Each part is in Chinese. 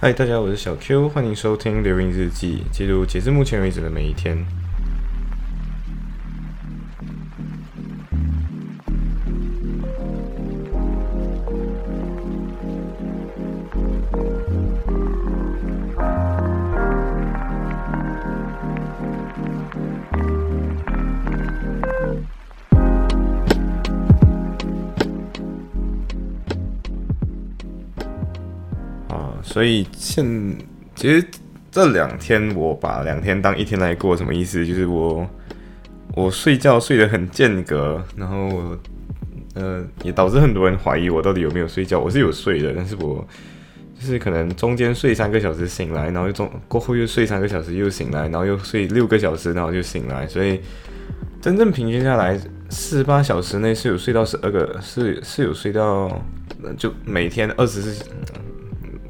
嗨，大家，我是小 Q，欢迎收听《流云日记》，记录截至目前为止的每一天。所以现其实这两天我把两天当一天来过，什么意思？就是我我睡觉睡得很间隔，然后呃也导致很多人怀疑我到底有没有睡觉。我是有睡的，但是我就是可能中间睡三个小时醒来，然后又中过后又睡三个小时又醒来，然后又睡六个小时，然后就醒来。所以真正平均下来，四十八小时内是有睡到十二个，是是有睡到就每天二十四。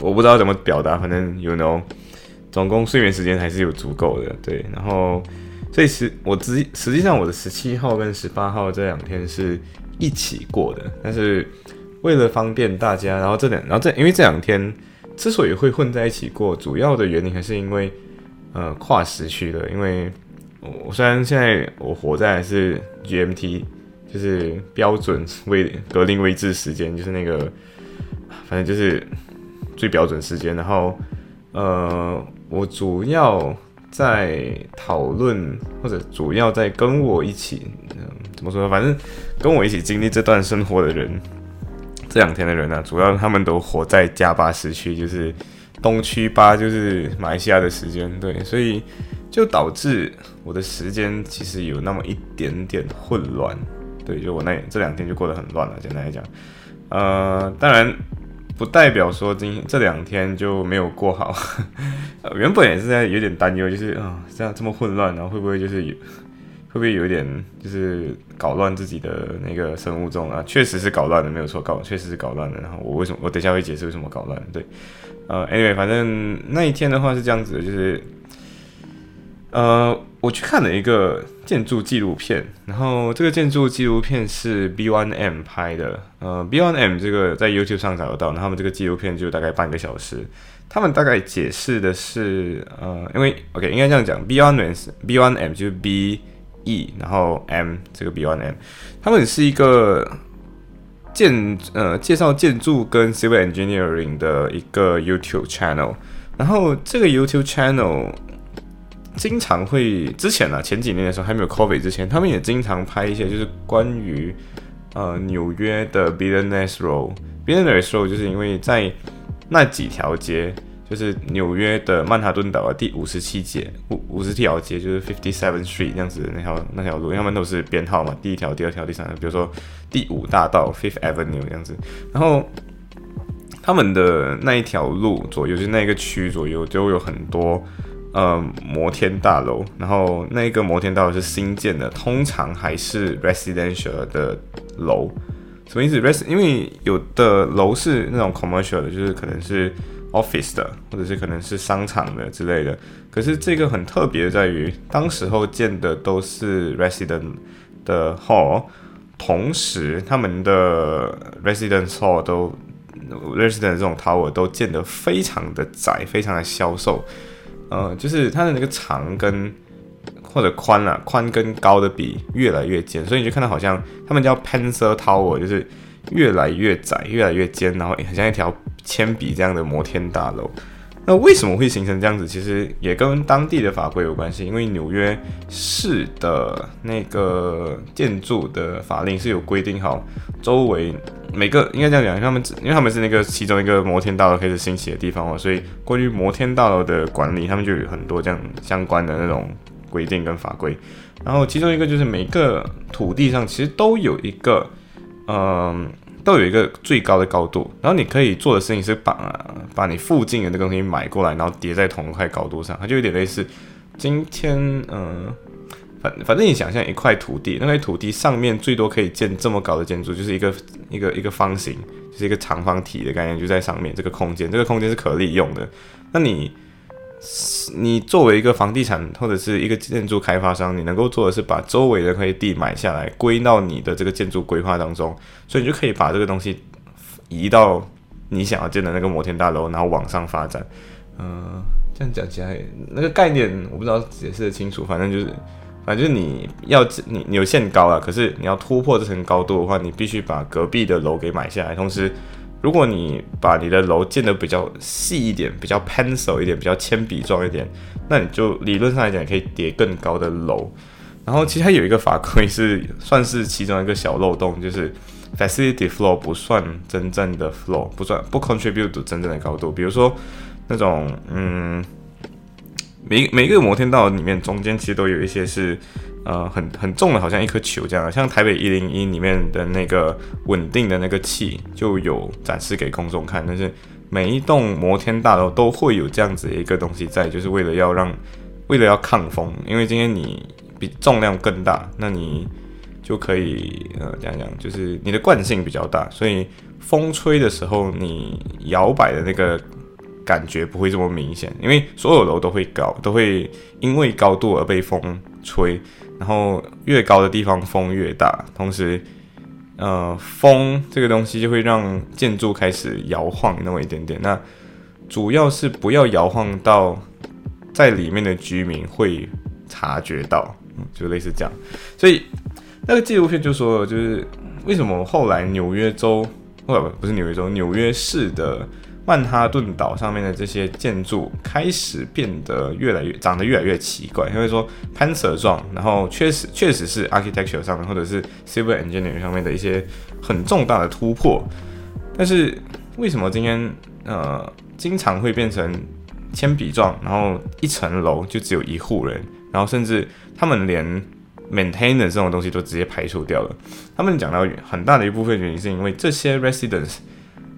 我不知道怎么表达，反正 you know，总共睡眠时间还是有足够的，对。然后，所以实我实实际上我的十七号跟十八号这两天是一起过的，但是为了方便大家，然后这两，然后这因为这两天之所以会混在一起过，主要的原因还是因为呃跨时区的，因为我虽然现在我活在是 GMT，就是标准位格林威治时间，就是那个反正就是。最标准时间，然后，呃，我主要在讨论，或者主要在跟我一起，嗯，怎么说？反正跟我一起经历这段生活的人，这两天的人呢，主要他们都活在加巴时区，就是东区八，就是马来西亚的时间，对，所以就导致我的时间其实有那么一点点混乱，对，就我那这两天就过得很乱了，简单来讲，呃，当然。不代表说今这两天就没有过好，原本也是在有点担忧，就是啊这样这么混乱，然后会不会就是有会不会有一点就是搞乱自己的那个生物钟啊？确实是搞乱的，没有错，搞确实是搞乱的。然后我为什么我等下会解释为什么搞乱？对，呃，anyway，反正那一天的话是这样子的，就是呃。我去看了一个建筑纪录片，然后这个建筑纪录片是 B One M 拍的，呃，B One M 这个在 YouTube 上找得到，那他们这个纪录片就大概半个小时，他们大概解释的是，呃，因为 OK 应该这样讲，B One M B One M 就是 B E，然后 M 这个 B One M，他们是一个建呃介绍建筑跟 Civil Engineering 的一个 YouTube channel，然后这个 YouTube channel。经常会之前呢，前几年的时候还没有 COVID 之前，他们也经常拍一些就是关于呃纽约的 Billionaires Row，Billionaires Row 就是因为在那几条街，就是纽约的曼哈顿岛的第五十七街五五十条街，就是 Fifty Seven Street 这样子的那条那条路，他们都是编号嘛，第一条、第二条、第三条，比如说第五大道 Fifth Avenue 这样子，然后他们的那一条路左右，就是那个区左右，就有很多。呃，摩天大楼，然后那个摩天大楼是新建的，通常还是 residential 的楼，什么意思？res 因为有的楼是那种 commercial 的，就是可能是 office 的，或者是可能是商场的之类的。可是这个很特别在于，当时候建的都是 resident 的 hall，同时他们的 residence hall 都 resident 这种 tower 都建得非常的窄，非常的消瘦。呃，就是它的那个长跟或者宽啊，宽跟高的比越来越尖，所以你就看到好像他们叫 pencil tower，就是越来越窄，越来越尖，然后很像一条铅笔这样的摩天大楼。那为什么会形成这样子？其实也跟当地的法规有关系，因为纽约市的那个建筑的法令是有规定好，周围每个应该这样讲，他们因为他们是那个其中一个摩天大楼开始兴起的地方哦，所以关于摩天大楼的管理，他们就有很多这样相关的那种规定跟法规。然后其中一个就是每个土地上其实都有一个，嗯。都有一个最高的高度，然后你可以做的事情是把把你附近的那个东西买过来，然后叠在同一块高度上，它就有点类似今天，嗯，反反正你想象一块土地，那块土地上面最多可以建这么高的建筑，就是一个一个一个方形，就是一个长方体的概念，就在上面这个空间，这个空间是可利用的，那你。你作为一个房地产或者是一个建筑开发商，你能够做的是把周围的块地买下来，归到你的这个建筑规划当中，所以你就可以把这个东西移到你想要建的那个摩天大楼，然后往上发展。嗯，这样讲起来，那个概念我不知道解释的清楚，反正就是，反正你要你你有限高了，可是你要突破这层高度的话，你必须把隔壁的楼给买下来。同时，如果你把你的楼建得比较细一点，比较 pencil 一点，比较铅笔状一点，那你就理论上来讲可以叠更高的楼。然后其实它有一个法规是算是其中一个小漏洞，就是 facility floor 不算真正的 floor，不算不 contribute 真正的高度。比如说那种嗯，每每一个摩天道里面中间其实都有一些是呃很很重的，好像一颗球这样。像台北一零一里面的那个稳定的那个器就有展示给公众看，但是每一栋摩天大楼都会有这样子一个东西在，就是为了要让为了要抗风，因为今天你。比重量更大，那你就可以呃，这样讲，就是你的惯性比较大，所以风吹的时候，你摇摆的那个感觉不会这么明显，因为所有楼都会高，都会因为高度而被风吹，然后越高的地方风越大，同时，呃，风这个东西就会让建筑开始摇晃那么一点点，那主要是不要摇晃到在里面的居民会察觉到。就类似这样，所以那个纪录片就说，就是为什么后来纽约州，不不不是纽约州，纽约市的曼哈顿岛上面的这些建筑开始变得越来越长得越来越奇怪，因为说攀蛇状，然后确实确实是 architecture 上面或者是 civil engineering 上面的一些很重大的突破，但是为什么今天呃经常会变成铅笔状，然后一层楼就只有一户人？然后甚至他们连 maintainer 这种东西都直接排除掉了。他们讲到很大的一部分原因是因为这些 residents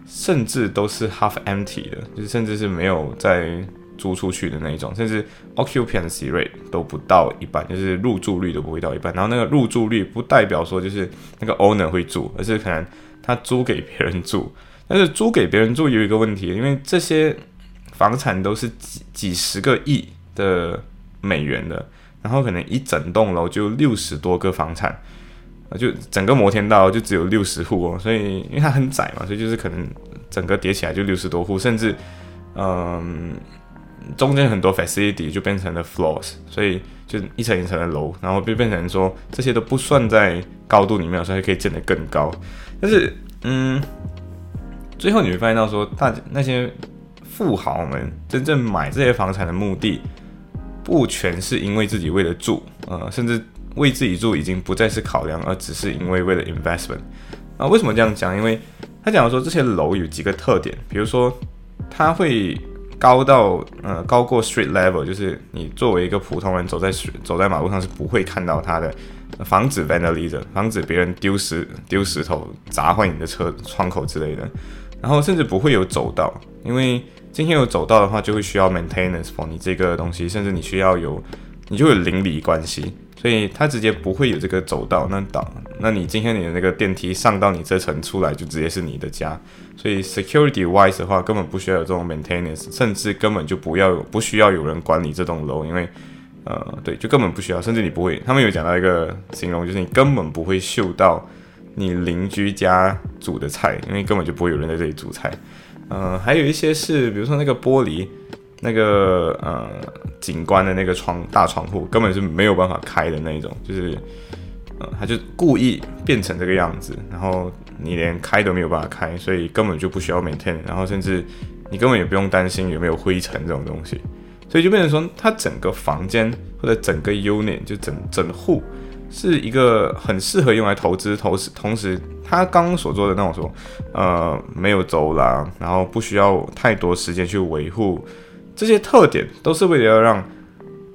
甚至都是 half empty 的，就是甚至是没有在租出去的那一种，甚至 occupancy rate 都不到一半，就是入住率都不会到一半。然后那个入住率不代表说就是那个 owner 会住，而是可能他租给别人住。但是租给别人住有一个问题，因为这些房产都是几几十个亿的。美元的，然后可能一整栋楼就六十多个房产，啊，就整个摩天大楼就只有六十户哦，所以因为它很窄嘛，所以就是可能整个叠起来就六十多户，甚至嗯，中间很多 facility 就变成了 floors，所以就一层一层的楼，然后就变成说这些都不算在高度里面，所以可以建得更高。但是嗯，最后你会发现到说，大那些富豪们真正买这些房产的目的。不全是因为自己为了住，呃，甚至为自己住已经不再是考量，而只是因为为了 investment。啊，为什么这样讲？因为他讲说这些楼有几个特点，比如说它会高到呃高过 street level，就是你作为一个普通人走在走在马路上是不会看到它的，防止 vandalism，防止别人丢石丢石头砸坏你的车窗口之类的。然后甚至不会有走道，因为今天有走道的话，就会需要 maintenance for 你这个东西，甚至你需要有，你就有邻里关系，所以它直接不会有这个走道。那导，那你今天你的那个电梯上到你这层出来，就直接是你的家。所以 security wise 的话，根本不需要有这种 maintenance，甚至根本就不要不需要有人管理这栋楼，因为呃，对，就根本不需要，甚至你不会。他们有讲到一个形容，就是你根本不会嗅到你邻居家煮的菜，因为根本就不会有人在这里煮菜。嗯，还有一些是，比如说那个玻璃，那个呃景观的那个窗大窗户，根本是没有办法开的那一种，就是，呃，他就故意变成这个样子，然后你连开都没有办法开，所以根本就不需要 maintain，然后甚至你根本也不用担心有没有灰尘这种东西，所以就变成说，它整个房间或者整个 unit 就整整户是一个很适合用来投资，同时同时。他刚刚所做的那种说，呃，没有走廊，然后不需要太多时间去维护，这些特点都是为了要让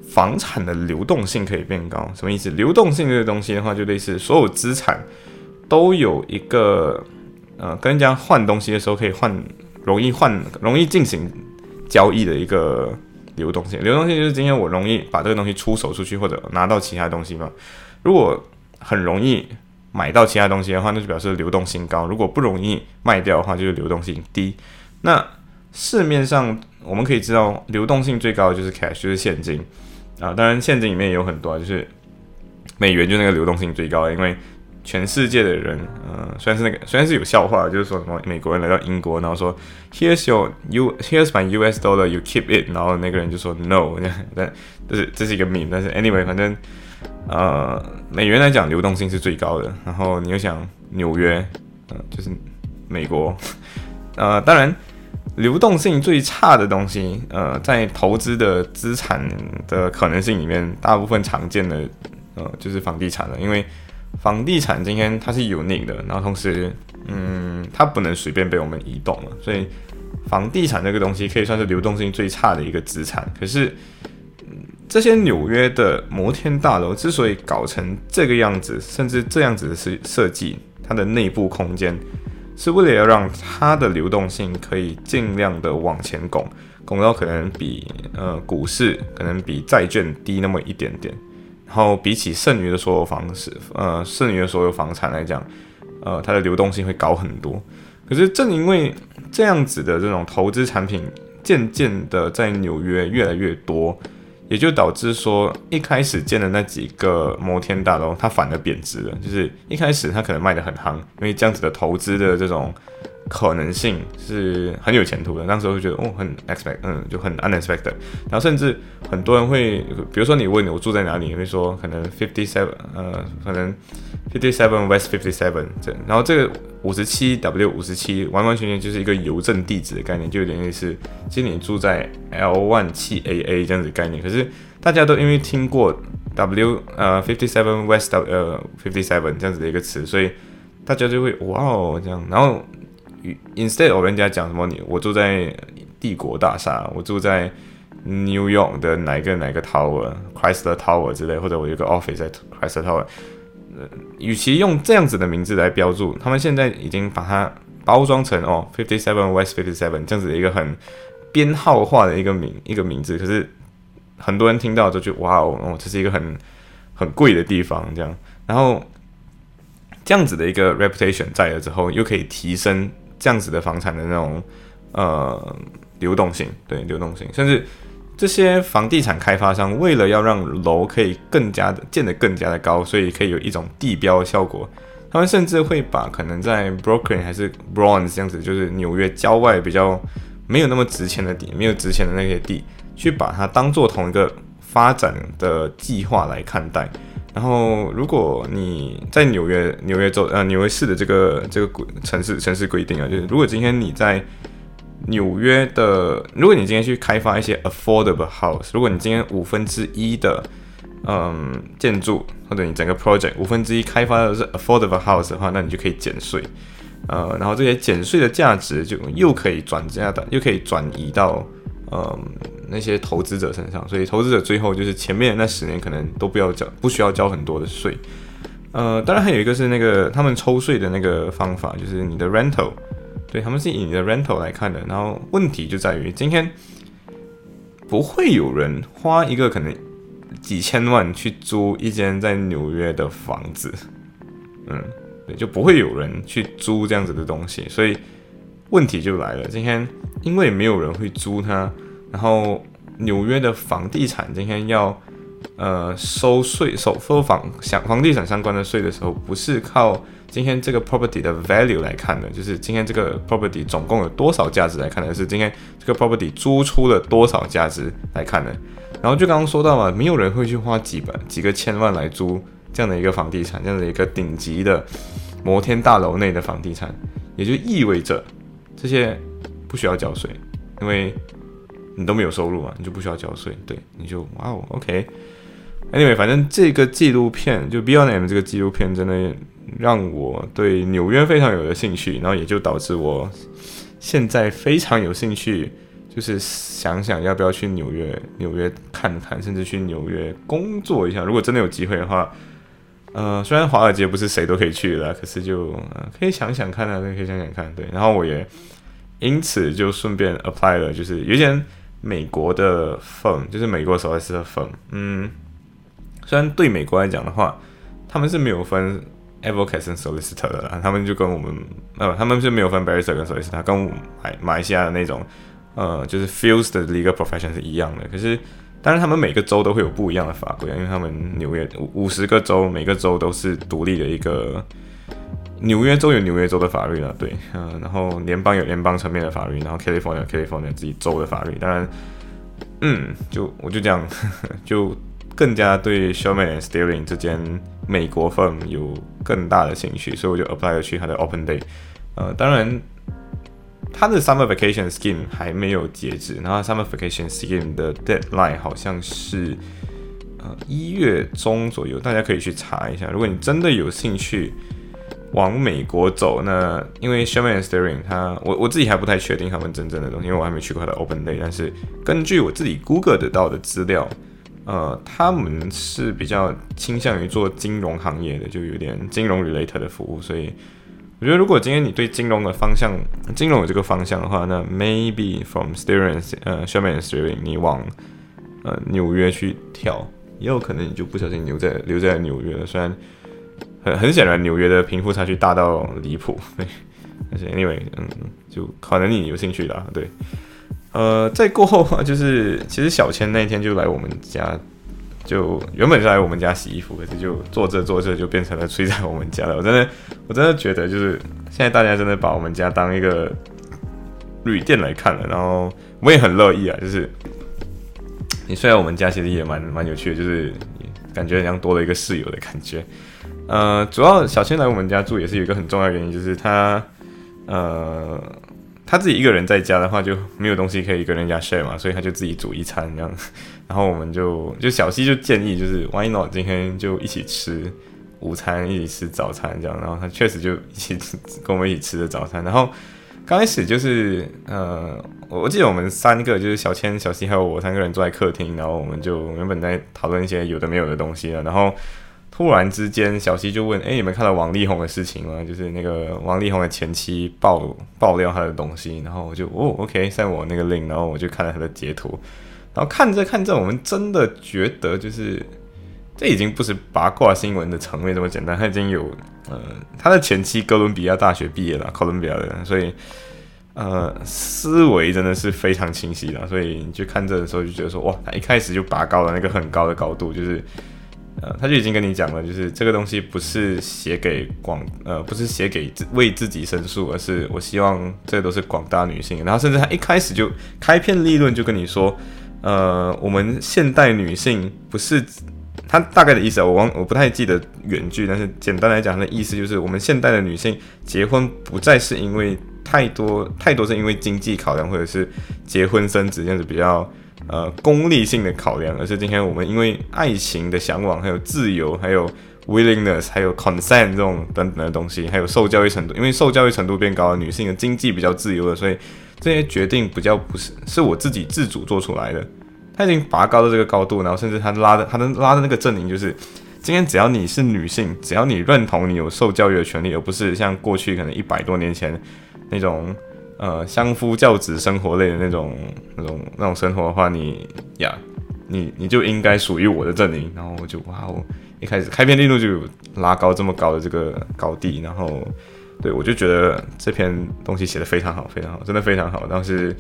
房产的流动性可以变高。什么意思？流动性这个东西的话，就类似所有资产都有一个，呃，跟人家换东西的时候可以换，容易换，容易进行交易的一个流动性。流动性就是今天我容易把这个东西出手出去，或者拿到其他东西嘛。如果很容易。买到其他东西的话，那就表示流动性高；如果不容易卖掉的话，就是流动性低。那市面上我们可以知道，流动性最高的就是 cash，就是现金啊。当然，现金里面也有很多，就是美元就那个流动性最高的，因为全世界的人，呃，虽然是那个虽然是有笑话，就是说什么美国人来到英国，然后说 Here's your U Here's my US dollar, you keep it，然后那个人就说 No，但这是这是一个 meme，但是 anyway，反正呃，美元来讲流动性是最高的，然后你又想纽约，呃，就是美国，呃，当然流动性最差的东西，呃，在投资的资产的可能性里面，大部分常见的呃就是房地产了，因为房地产今天它是有宁的，然后同时，嗯，它不能随便被我们移动了，所以房地产这个东西可以算是流动性最差的一个资产。可是，这些纽约的摩天大楼之所以搞成这个样子，甚至这样子的设设计，它的内部空间是为了要让它的流动性可以尽量的往前拱，拱到可能比呃股市可能比债券低那么一点点。然后比起剩余的所有房式，呃，剩余的所有房产来讲，呃，它的流动性会高很多。可是正因为这样子的这种投资产品渐渐的在纽约越来越多，也就导致说一开始建的那几个摩天大楼，它反而贬值了。就是一开始它可能卖的很夯，因为这样子的投资的这种。可能性是很有前途的，那时候会觉得哦，很 expect，嗯，就很 unexpected。然后甚至很多人会，比如说你问你我住在哪里，你会说可能 fifty seven，呃，可能 fifty seven west fifty seven 这，然后这个五十七 w 五十七完完全全就是一个邮政地址的概念，就有点类似，今年住在 l one 七 aa 这样子概念。可是大家都因为听过 w 呃 fifty seven west 呃 fifty seven 这样子的一个词，所以大家就会哇哦这样，然后。Instead，我人家讲什么？你我住在帝国大厦，我住在 New York 的哪个哪个 Tower，Chrysler Tower 之类，或者我有个 office 在 Chrysler Tower。呃，与其用这样子的名字来标注，他们现在已经把它包装成哦，Fifty Seven West Fifty Seven 这样子的一个很编号化的一个名一个名字。可是很多人听到都觉得哇哦，哦，这是一个很很贵的地方，这样。然后这样子的一个 reputation 在了之后，又可以提升。这样子的房产的那种呃流动性，对流动性，甚至这些房地产开发商为了要让楼可以更加的建得更加的高，所以可以有一种地标效果，他们甚至会把可能在 Brooklyn 还是 Bronx 这样子，就是纽约郊外比较没有那么值钱的地，没有值钱的那些地，去把它当做同一个发展的计划来看待。然后，如果你在纽约，纽约州呃纽约市的这个这个规城市城市规定啊，就是如果今天你在纽约的，如果你今天去开发一些 affordable house，如果你今天五分之一的嗯建筑或者你整个 project 五分之一开发的是 affordable house 的话，那你就可以减税，呃，然后这些减税的价值就又可以转嫁的，又可以转移到。嗯，那些投资者身上，所以投资者最后就是前面那十年可能都不要交，不需要交很多的税。呃，当然还有一个是那个他们抽税的那个方法，就是你的 rental，对他们是以你的 rental 来看的。然后问题就在于今天不会有人花一个可能几千万去租一间在纽约的房子，嗯，对，就不会有人去租这样子的东西，所以。问题就来了，今天因为没有人会租它，然后纽约的房地产今天要呃收税收收房相房地产相关的税的时候，不是靠今天这个 property 的 value 来看的，就是今天这个 property 总共有多少价值来看的，是今天这个 property 租出了多少价值来看的。然后就刚刚说到嘛，没有人会去花几百几个千万来租这样的一个房地产，这样的一个顶级的摩天大楼内的房地产，也就意味着。这些不需要交税，因为你都没有收入嘛，你就不需要交税。对，你就哇哦，OK。Anyway，反正这个纪录片就 Beyond M 这个纪录片真的让我对纽约非常有了兴趣，然后也就导致我现在非常有兴趣，就是想想要不要去纽约纽约看看，甚至去纽约工作一下。如果真的有机会的话。呃，虽然华尔街不是谁都可以去的，可是就可以想想看啊，可以想想看，对。然后我也因此就顺便 apply 了，就是有一间美国的 firm，就是美国首尔市的 firm。嗯，虽然对美国来讲的话，他们是没有分 advocate 跟 solicitor 的，他们就跟我们呃，他们是没有分 barrister 跟 solicitor，跟马马来西亚的那种呃，就是 fields 的 legal profession 是一样的。可是当然他们每个州都会有不一样的法规，因为他们纽约五十个州，每个州都是独立的一个。纽约州有纽约州的法律了，对，嗯，然后联邦有联邦层面的法律，然后 California California 自己州的法律，当然，嗯，就我就这样，就更加对 Sherman and Sterling 这间美国分有更大的兴趣，所以我就 apply 去他的 Open Day，呃，当然，他的 Summer Vacation Scheme 还没有截止，然后 Summer Vacation Scheme 的 deadline 好像是呃一月中左右，大家可以去查一下，如果你真的有兴趣。往美国走，那因为 Sherman Sterling，他我我自己还不太确定他们真正的东西，因为我还没去过他的 Open Day。但是根据我自己 Google 得到的资料，呃，他们是比较倾向于做金融行业的，就有点金融 related 的服务。所以我觉得，如果今天你对金融的方向，金融有这个方向的话，那 maybe from Sterling，呃，Sherman Sterling，你往呃纽约去跳，也有可能你就不小心留在留在纽约了。虽然。很很显然，纽约的贫富差距大到离谱，对。而且，anyway，嗯，就可能你有兴趣的，对。呃，在过后啊，就是其实小千那天就来我们家，就原本是来我们家洗衣服，可是就做着做着就变成了睡在我们家了。我真的，我真的觉得，就是现在大家真的把我们家当一个旅店来看了，然后我也很乐意啊，就是你睡在我们家，其实也蛮蛮有趣的，就是感觉像多了一个室友的感觉。呃，主要小千来我们家住也是有一个很重要的原因，就是他，呃，他自己一个人在家的话就没有东西可以跟人家 share 嘛，所以他就自己煮一餐这样。然后我们就就小西就建议，就是 Why not 今天就一起吃午餐，一起吃早餐这样。然后他确实就一起跟我们一起吃的早餐。然后刚开始就是呃，我记得我们三个就是小千、小西还有我三个人坐在客厅，然后我们就原本在讨论一些有的没有的东西了，然后。突然之间，小西就问：“哎，你们看到王力宏的事情吗？就是那个王力宏的前妻爆爆料他的东西。”然后我就：“哦，OK，在我那个 link，然后我就看了他的截图。然后看着看着，我们真的觉得，就是这已经不是八卦新闻的层面这么简单。他已经有呃，他的前妻哥伦比亚大学毕业了，哥伦比亚的，所以呃，思维真的是非常清晰的。所以你去看这的时候，就觉得说：哇，他一开始就拔高了那个很高的高度，就是。”呃，他就已经跟你讲了，就是这个东西不是写给广，呃，不是写给为自己申诉，而是我希望这都是广大女性。然后甚至他一开始就开篇立论就跟你说，呃，我们现代女性不是他大概的意思，我忘我不太记得原句，但是简单来讲，他的意思就是我们现代的女性结婚不再是因为太多太多是因为经济考量，或者是结婚生子这样子比较。呃，功利性的考量，而是今天我们因为爱情的向往，还有自由，还有 willingness，还有 consent 这种等等的东西，还有受教育程度，因为受教育程度变高了，女性的经济比较自由了，所以这些决定比较不是是我自己自主做出来的。他已经拔高了这个高度，然后甚至他拉的他的拉的那个阵营就是，今天只要你是女性，只要你认同你有受教育的权利，而不是像过去可能一百多年前那种。呃，相夫教子生活类的那种、那种、那种生活的话，你呀，你你就应该属于我的阵营。然后我就哇，我一开始开篇力度就拉高这么高的这个高地，然后对我就觉得这篇东西写的非常好，非常好，真的非常好。但是，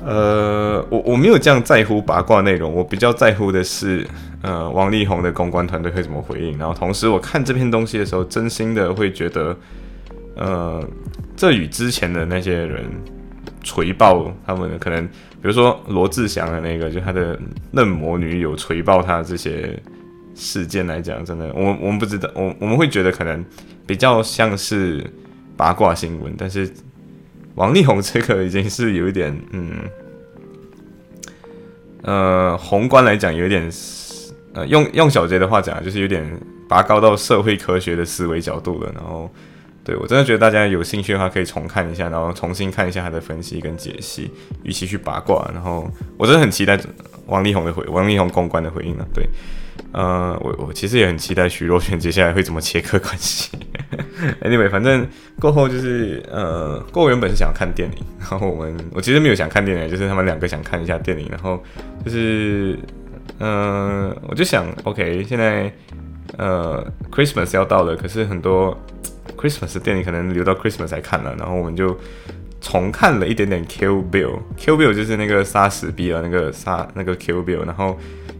呃，我我没有这样在乎八卦内容，我比较在乎的是，呃，王力宏的公关团队会怎么回应。然后同时，我看这篇东西的时候，真心的会觉得，呃。这与之前的那些人锤爆他们的可能，比如说罗志祥的那个，就他的嫩模女友锤爆他这些事件来讲，真的，我我们不知道，我我们会觉得可能比较像是八卦新闻，但是王力宏这个已经是有一点，嗯，呃，宏观来讲有点，呃，用用小杰的话讲，就是有点拔高到社会科学的思维角度了，然后。对我真的觉得大家有兴趣的话，可以重看一下，然后重新看一下他的分析跟解析，与其去八卦，然后我真的很期待王力宏的回，王力宏公关的回应呢。对，呃，我我其实也很期待徐若瑄接下来会怎么切割关系。Anyway，反正过后就是呃，过原本是想看电影，然后我们我其实没有想看电影，就是他们两个想看一下电影，然后就是嗯，我就想，OK，现在呃，Christmas 要到了，可是很多。Christmas 的电影可能留到 Christmas 才看了，然后我们就重看了一点点 Kill Bill，Kill Bill 就是那个杀死比尔那个杀那个 Kill Bill，然后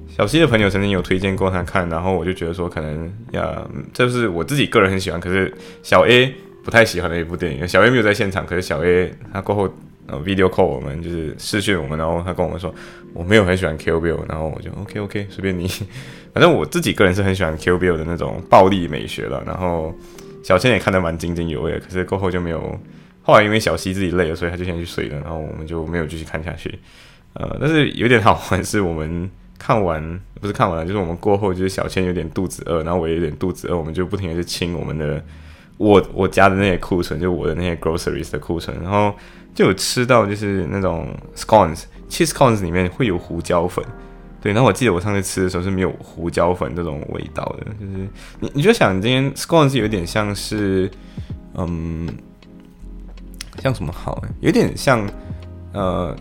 小西的朋友曾经有推荐过他看，然后我就觉得说可能呀，这是我自己个人很喜欢，可是小 A 不太喜欢的一部电影。小 A 没有在现场，可是小 A 他过后呃 video call 我们就是视讯我们，然后他跟我们说我没有很喜欢 Kill Bill，然后我就 OK OK 随便你，反正我自己个人是很喜欢 Kill Bill 的那种暴力美学了，然后小千也看得蛮津津有味的，可是过后就没有。后来因为小西自己累了，所以他就先去睡了，然后我们就没有继续看下去。呃，但是有点好玩，是我们看完不是看完了，就是我们过后就是小千有点肚子饿，然后我也有点肚子饿，我们就不停的去清我们的我我家的那些库存，就我的那些 groceries 的库存，然后就有吃到就是那种 scones，cheese scones 里面会有胡椒粉，对，然后我记得我上次吃的时候是没有胡椒粉这种味道的，就是你你就想今天 scones 有点像是嗯。像什么好？有点像呃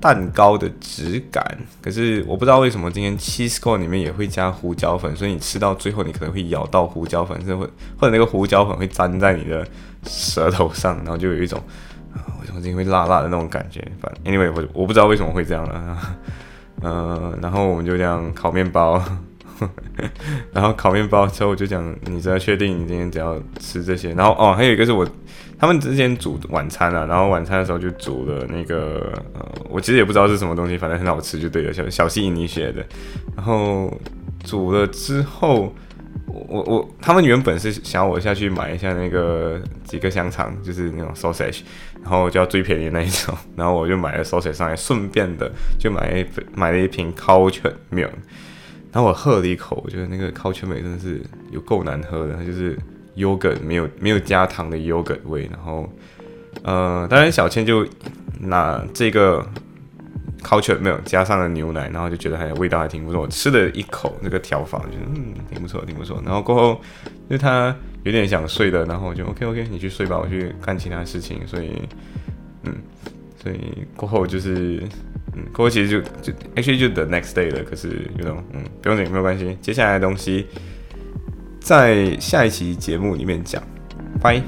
蛋糕的质感，可是我不知道为什么今天 cheese cone 里面也会加胡椒粉，所以你吃到最后你可能会咬到胡椒粉，甚至会或者那个胡椒粉会粘在你的舌头上，然后就有一种为什么今天会辣辣的那种感觉。反正 anyway 我我不知道为什么会这样了。嗯，然后我们就这样烤面包，然后烤面包之后我就讲，你只要确定你今天只要吃这些，然后哦还有一个是我。他们之前煮晚餐啊，然后晚餐的时候就煮了那个，呃，我其实也不知道是什么东西，反正很好吃就对了，小小西你写的。然后煮了之后，我我我他们原本是想要我下去买一下那个几个香肠，就是那种 sausage，然后就要最便宜那一种，然后我就买了 sausage 上来，顺便的就买一买了一瓶 culture milk，然后我喝了一口，我觉得那个 culture milk 真的是有够难喝的，它就是。yogurt 没有没有加糖的 yogurt 味，然后呃，当然小千就拿这个 culture 没有加上了牛奶，然后就觉得还味道还挺不错。我吃了一口那个调法，觉得嗯挺不错，挺不错。然后过后因为他有点想睡的，然后我就 OK OK，你去睡吧，我去干其他事情。所以嗯，所以过后就是嗯，过后其实就就 actually 就 the next day 了。可是有点嗯，不用紧，没有关系。接下来的东西。在下一期节目里面讲，拜。